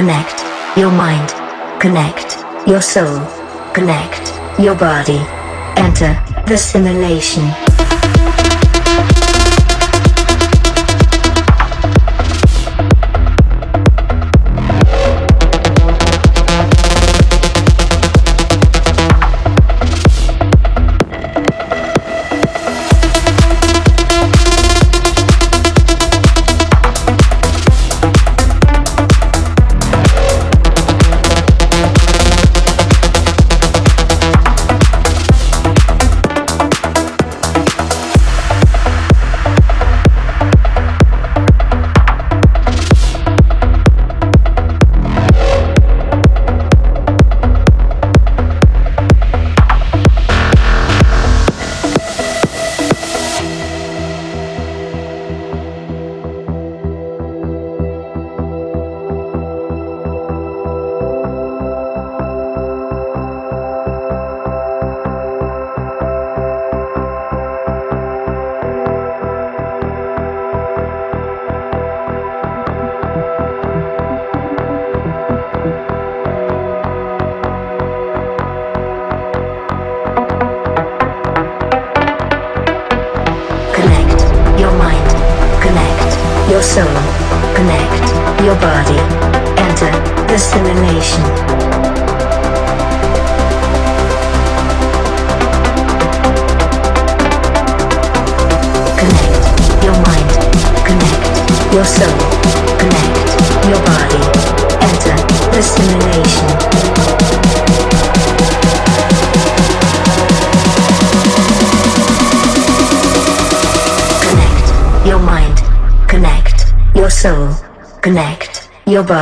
Connect your mind. Connect your soul. Connect your body. Enter the simulation.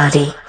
Body.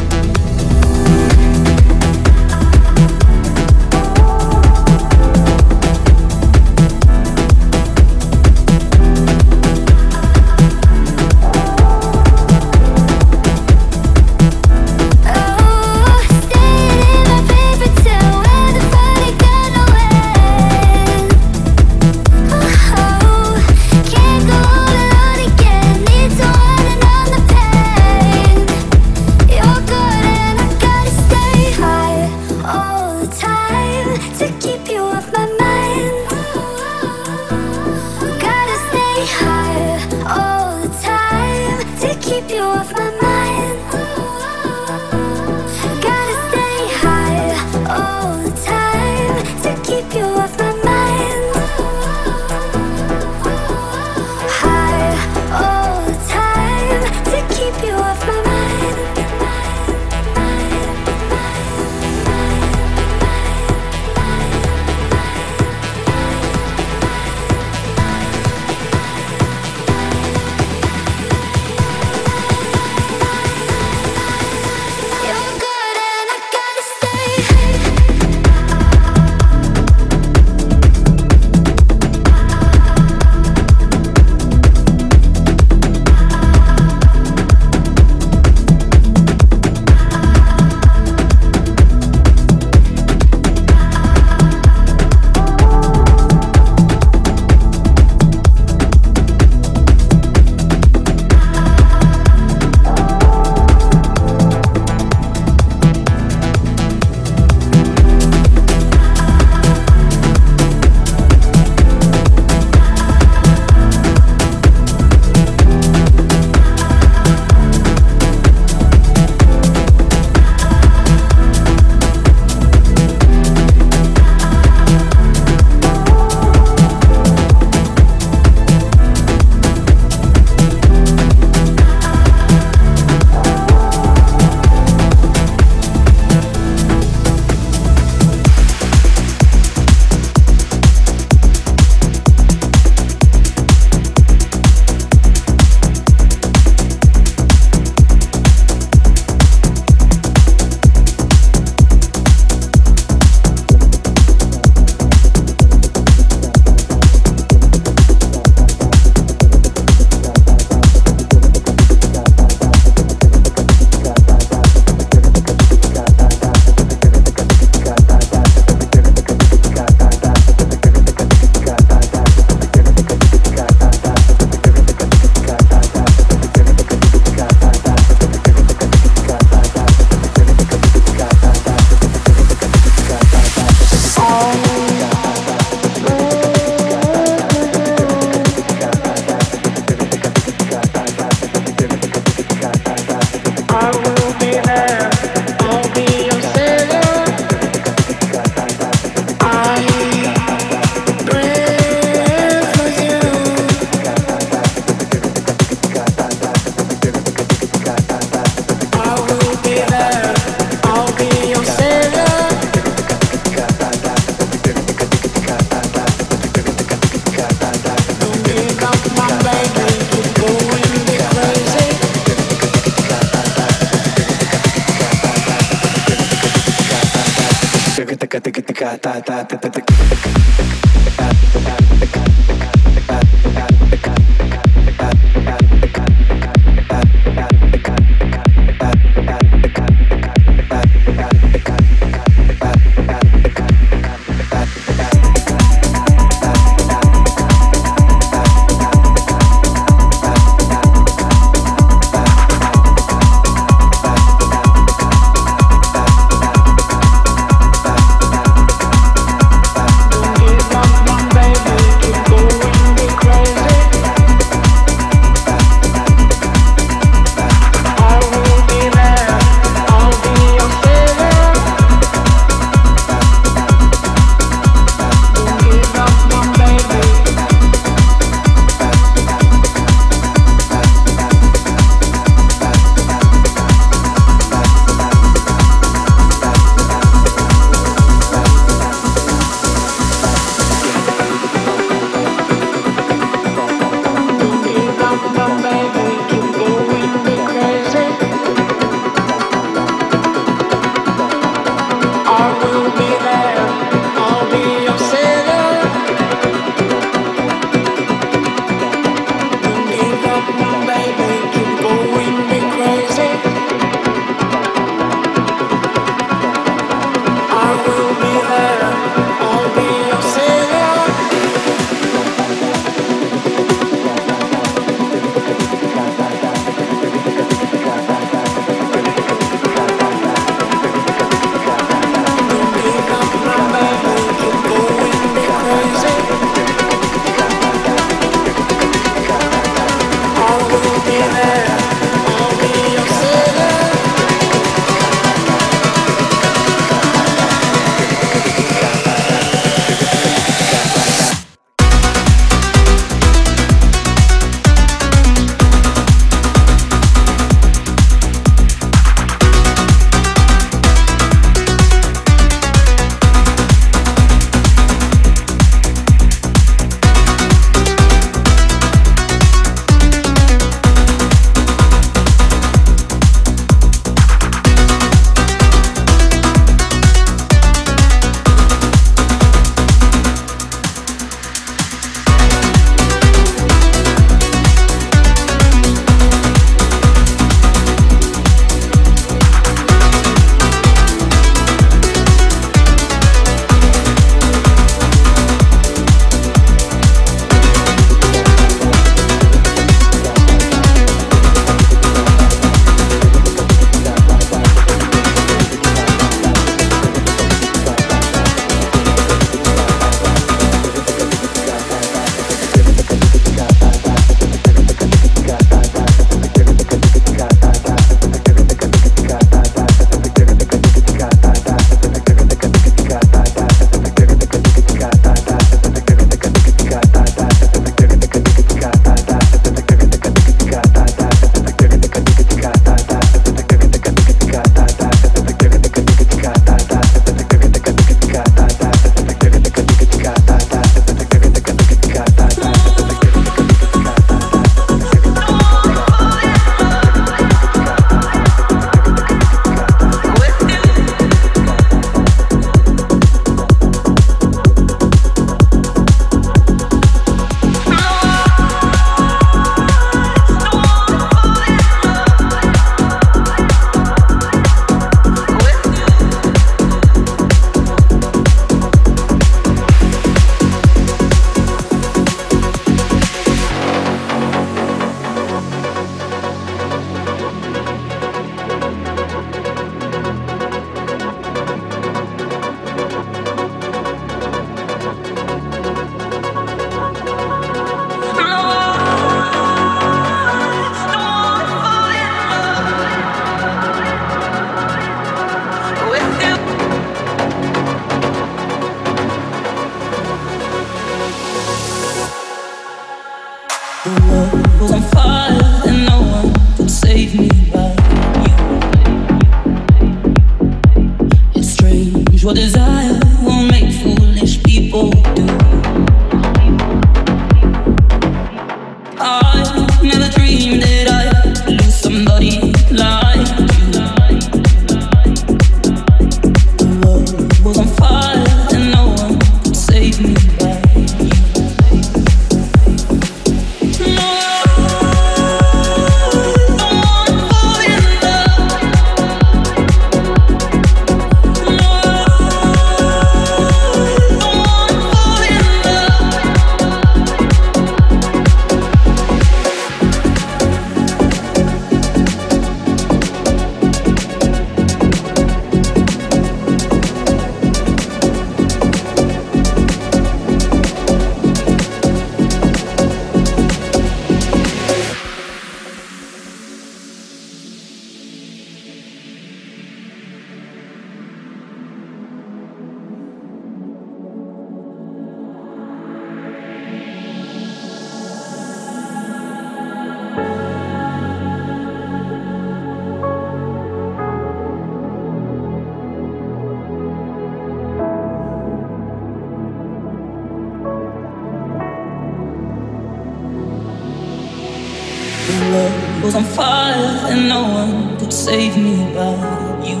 Was on fire and no one could save me but you.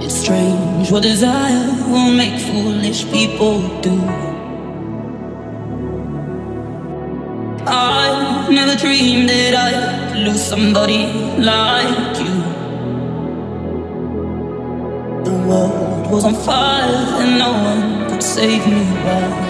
It's strange what desire will make foolish people do. I never dreamed that I'd lose somebody like you. The world was on fire and no one could save me but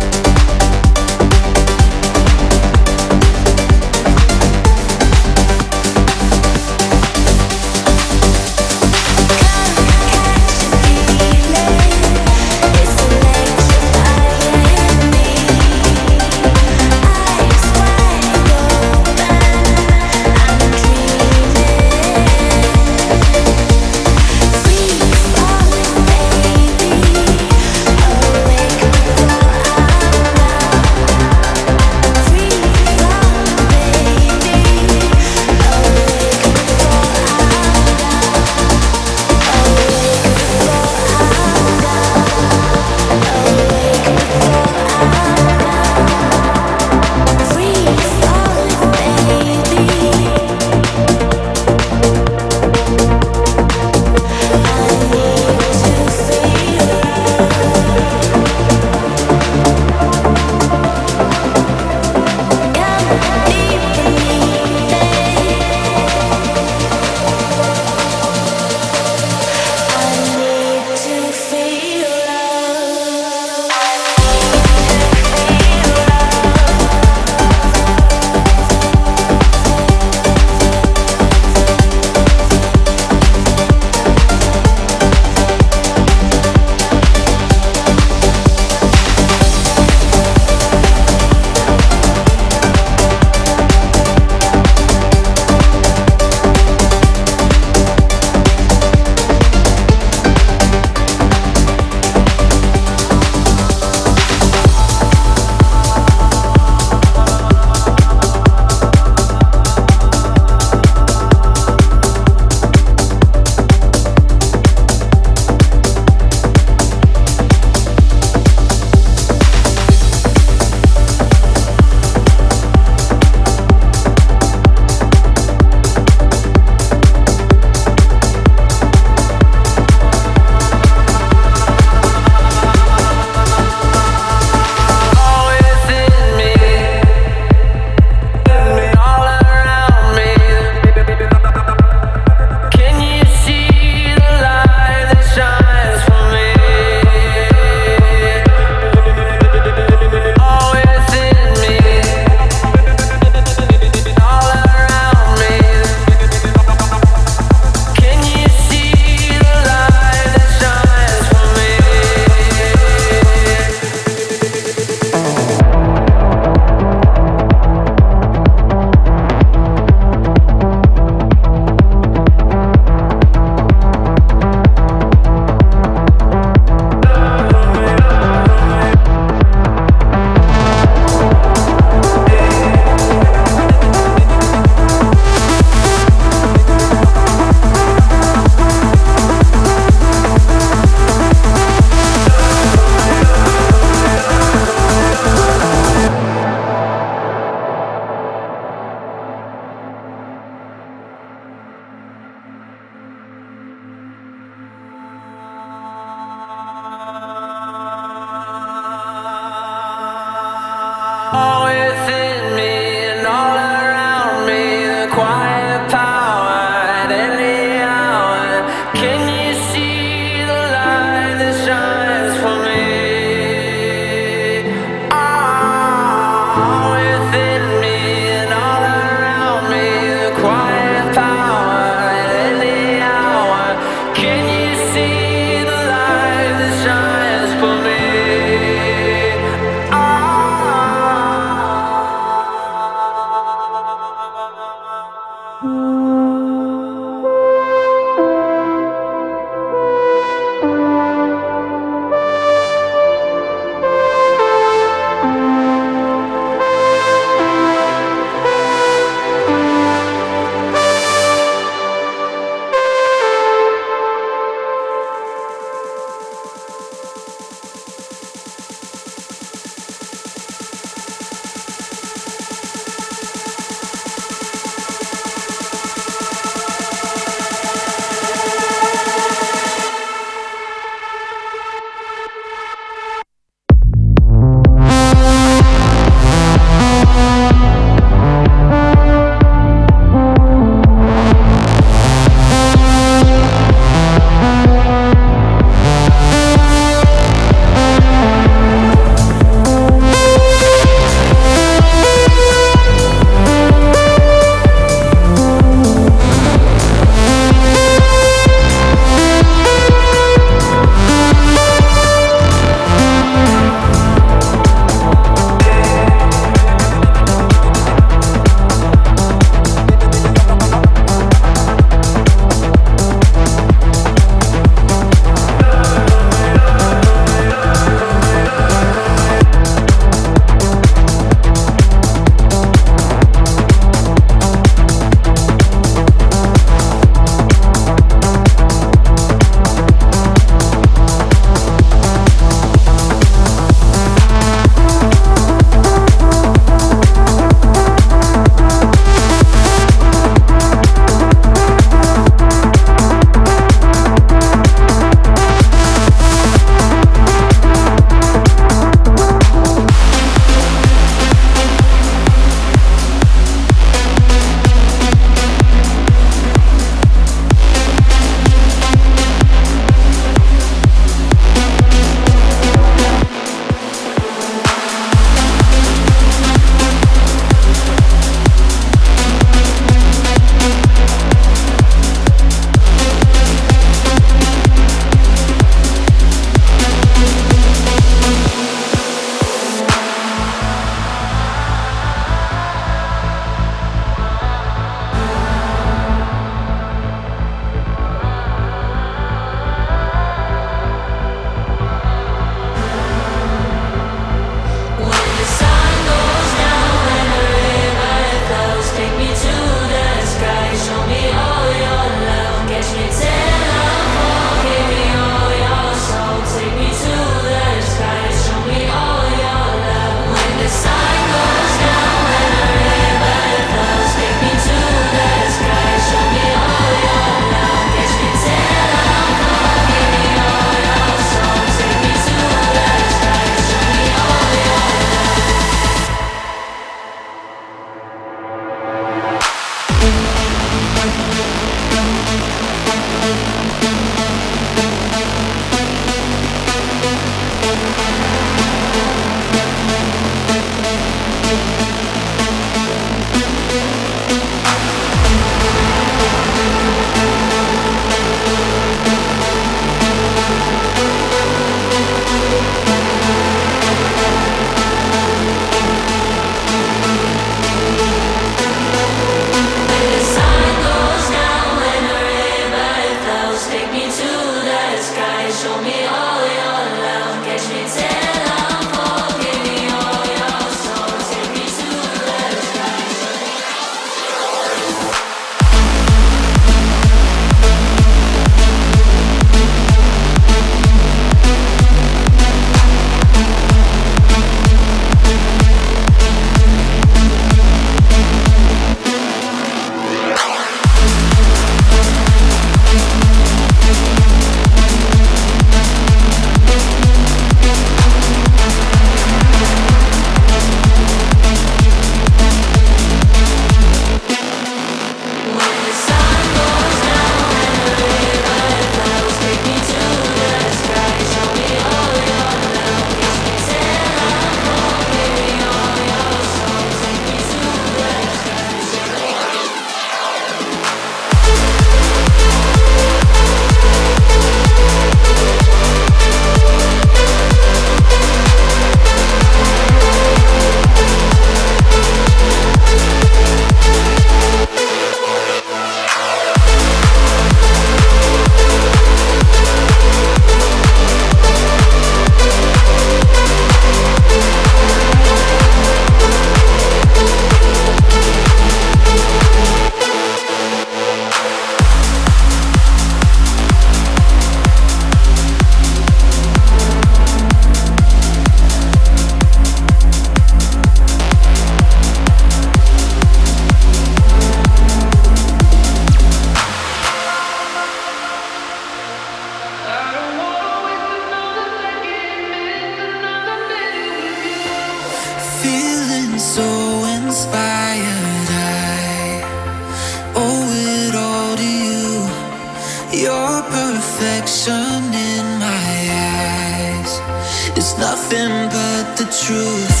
truth.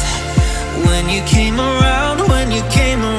When you came around, when you came around,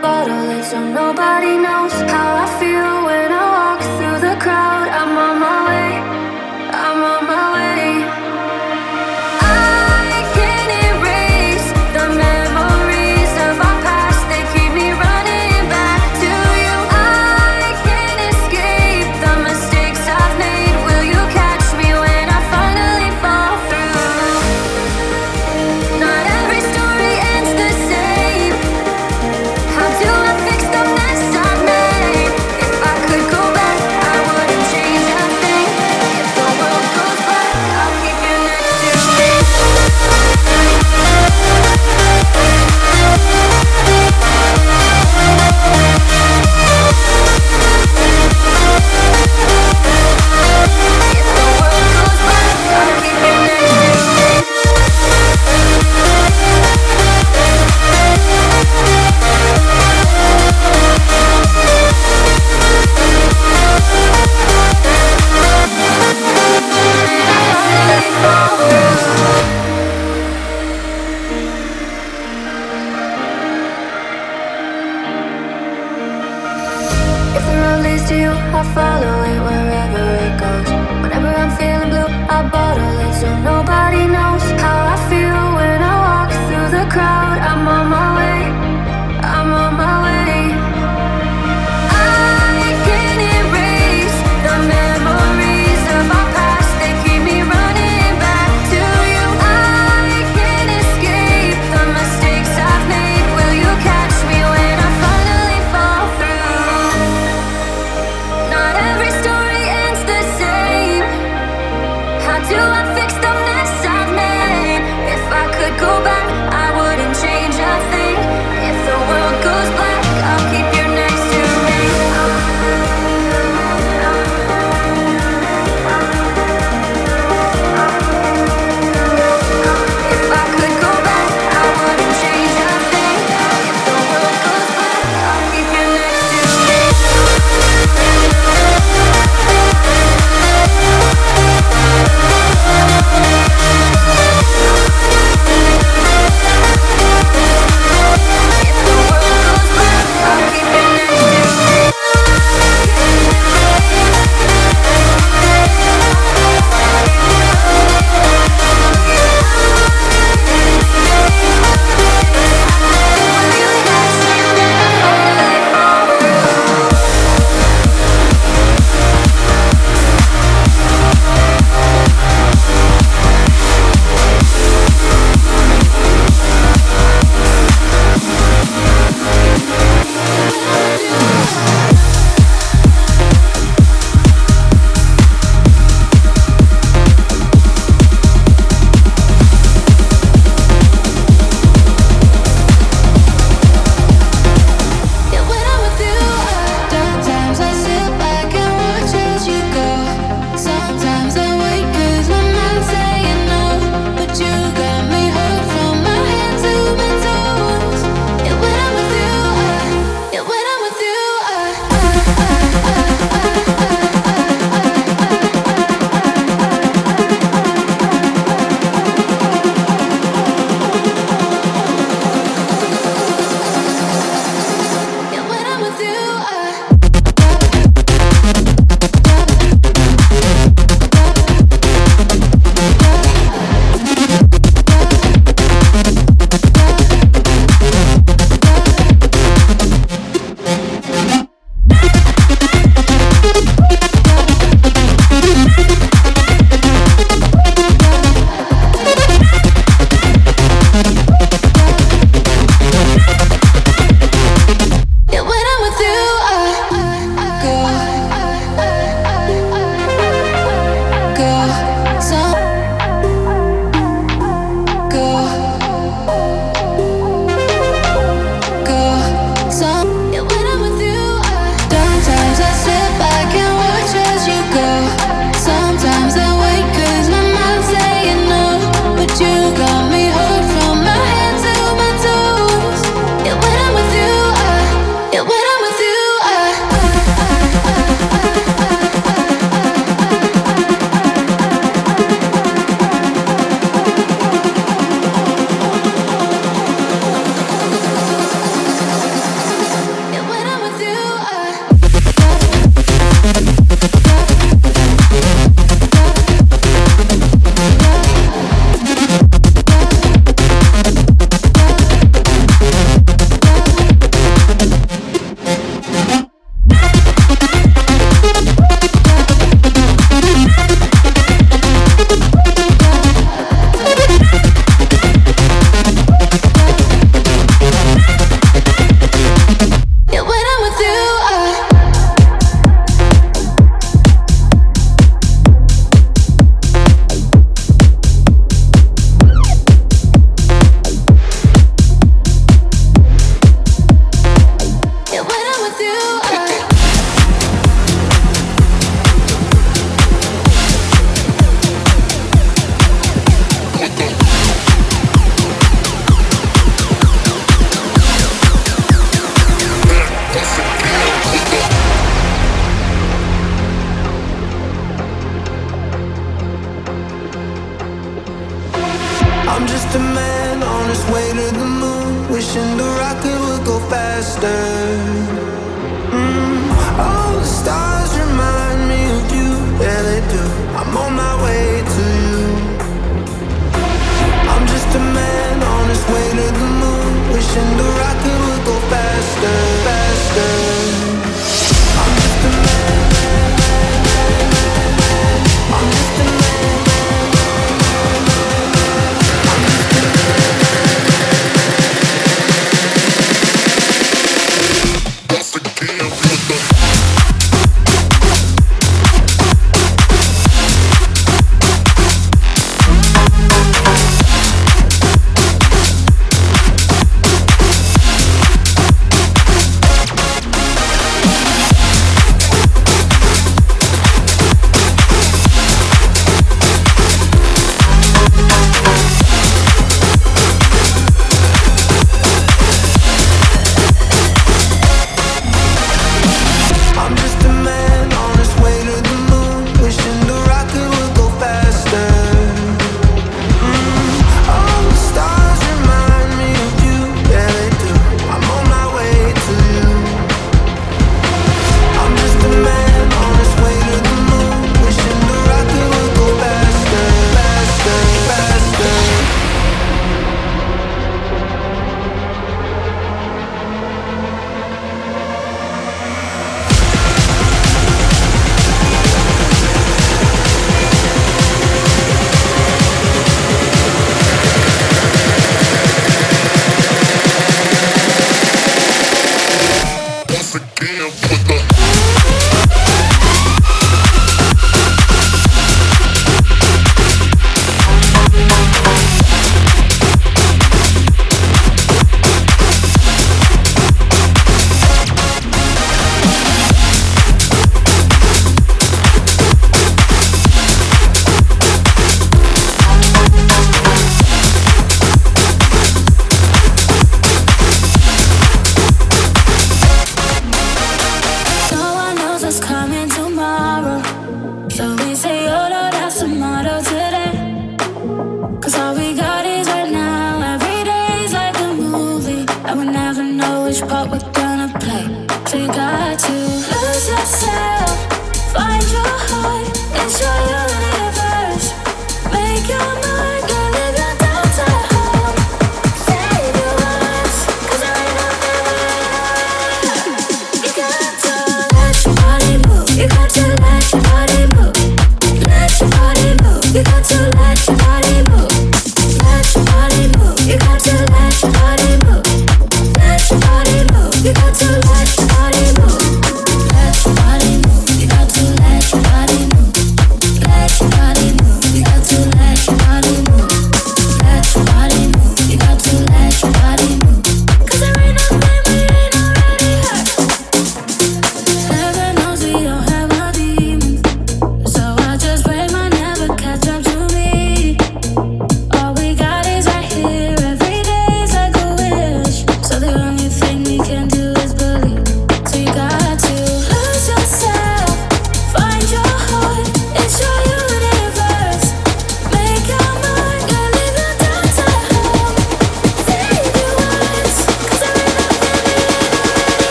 bottle it so nobody knows how I feel.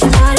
time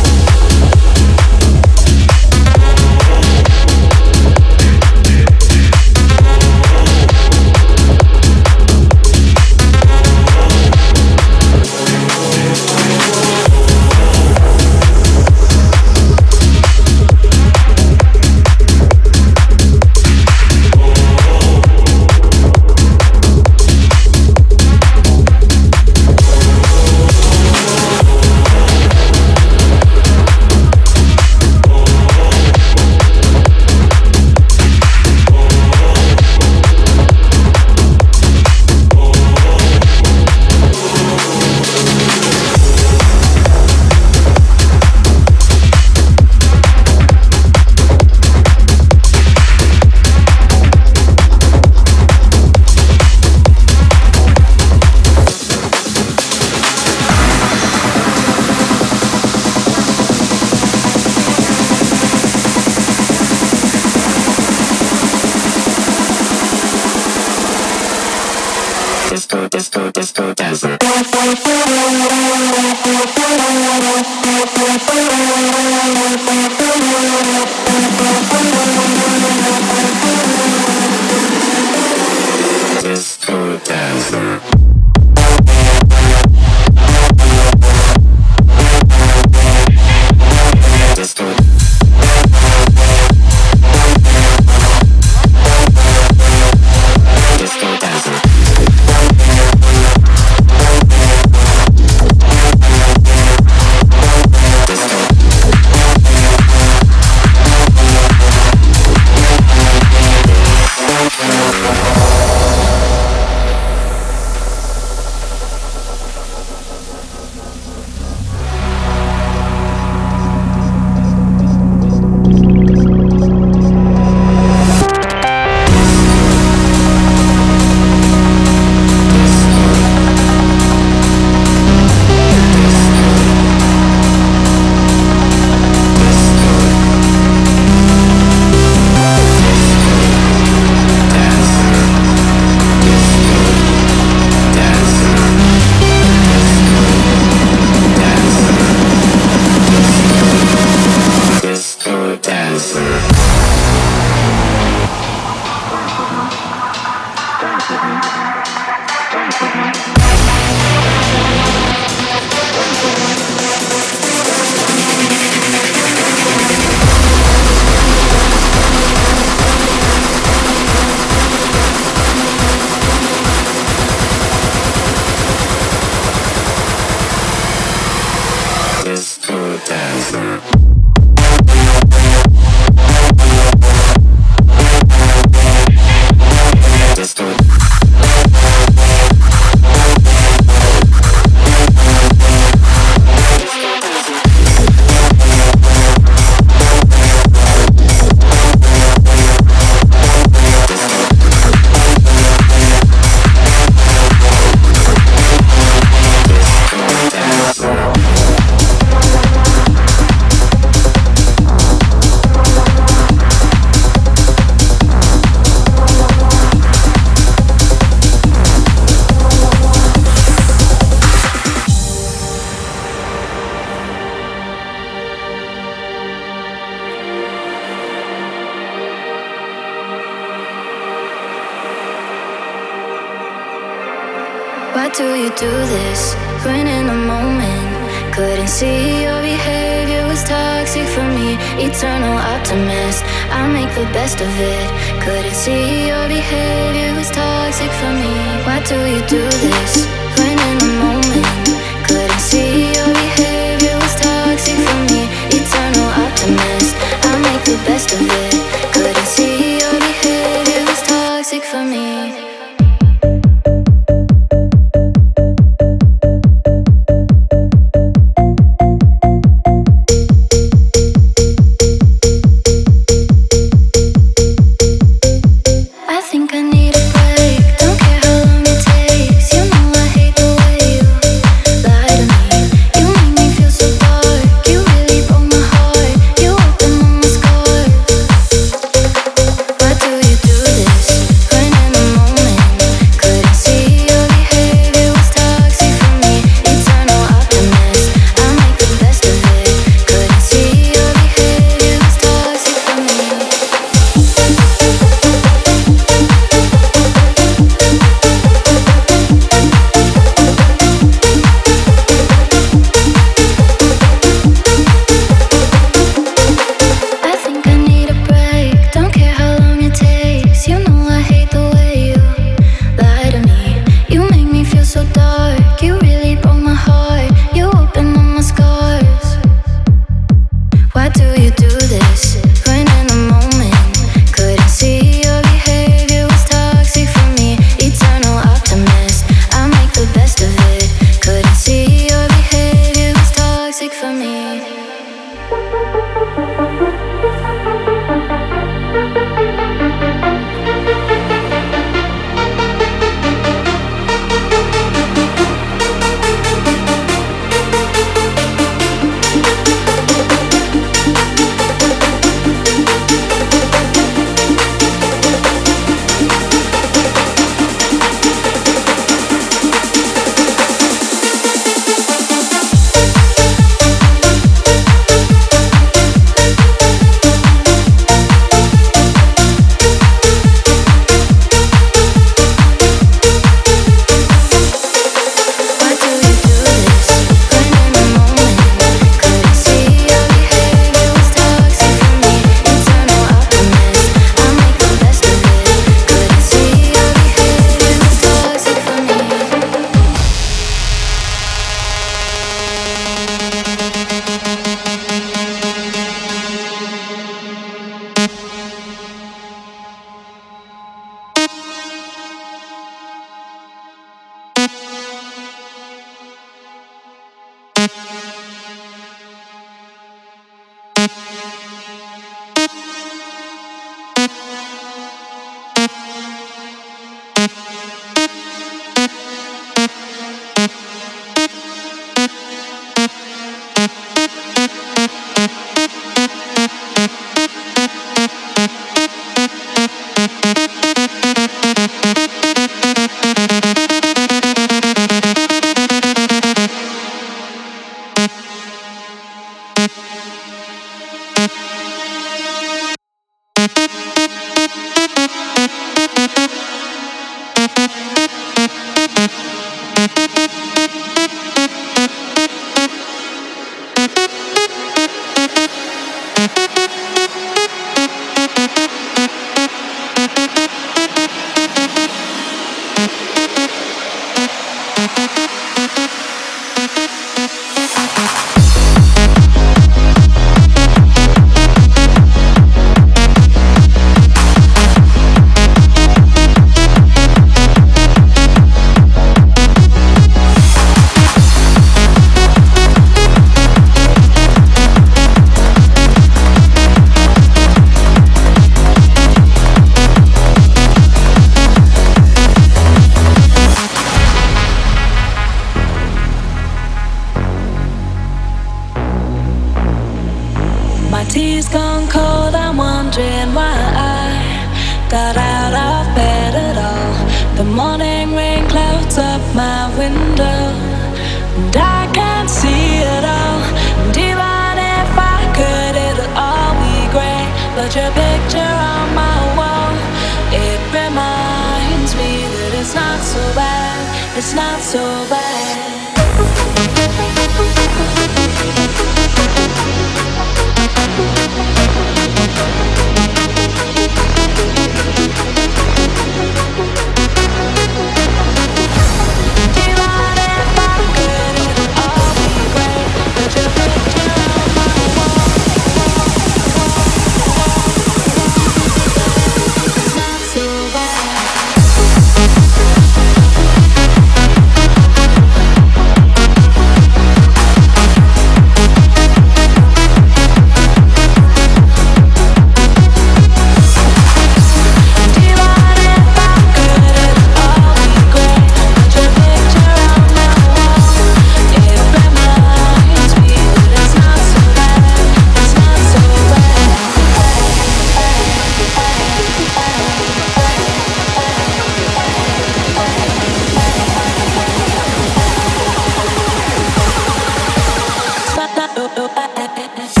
Bye.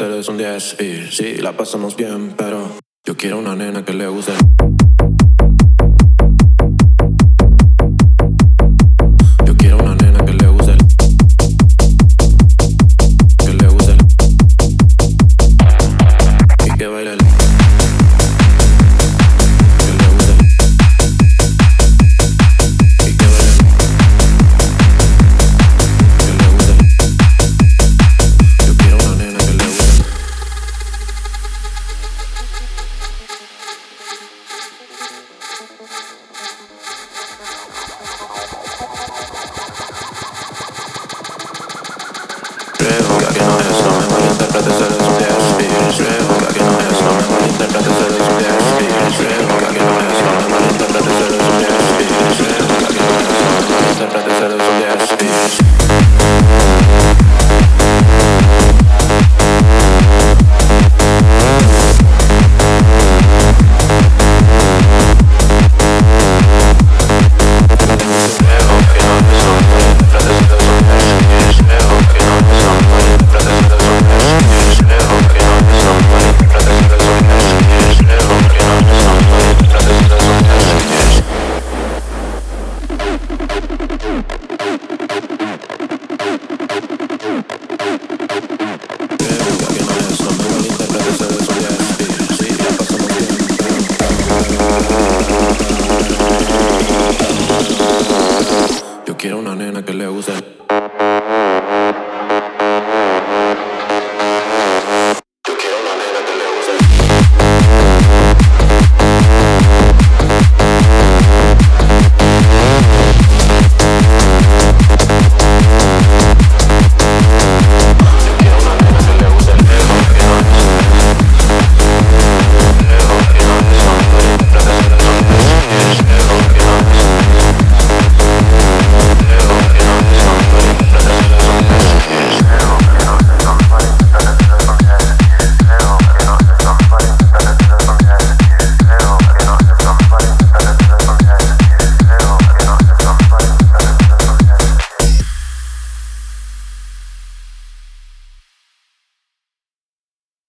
eres un 10 y sí, la pasamos bien, pero yo quiero una nena que le guste.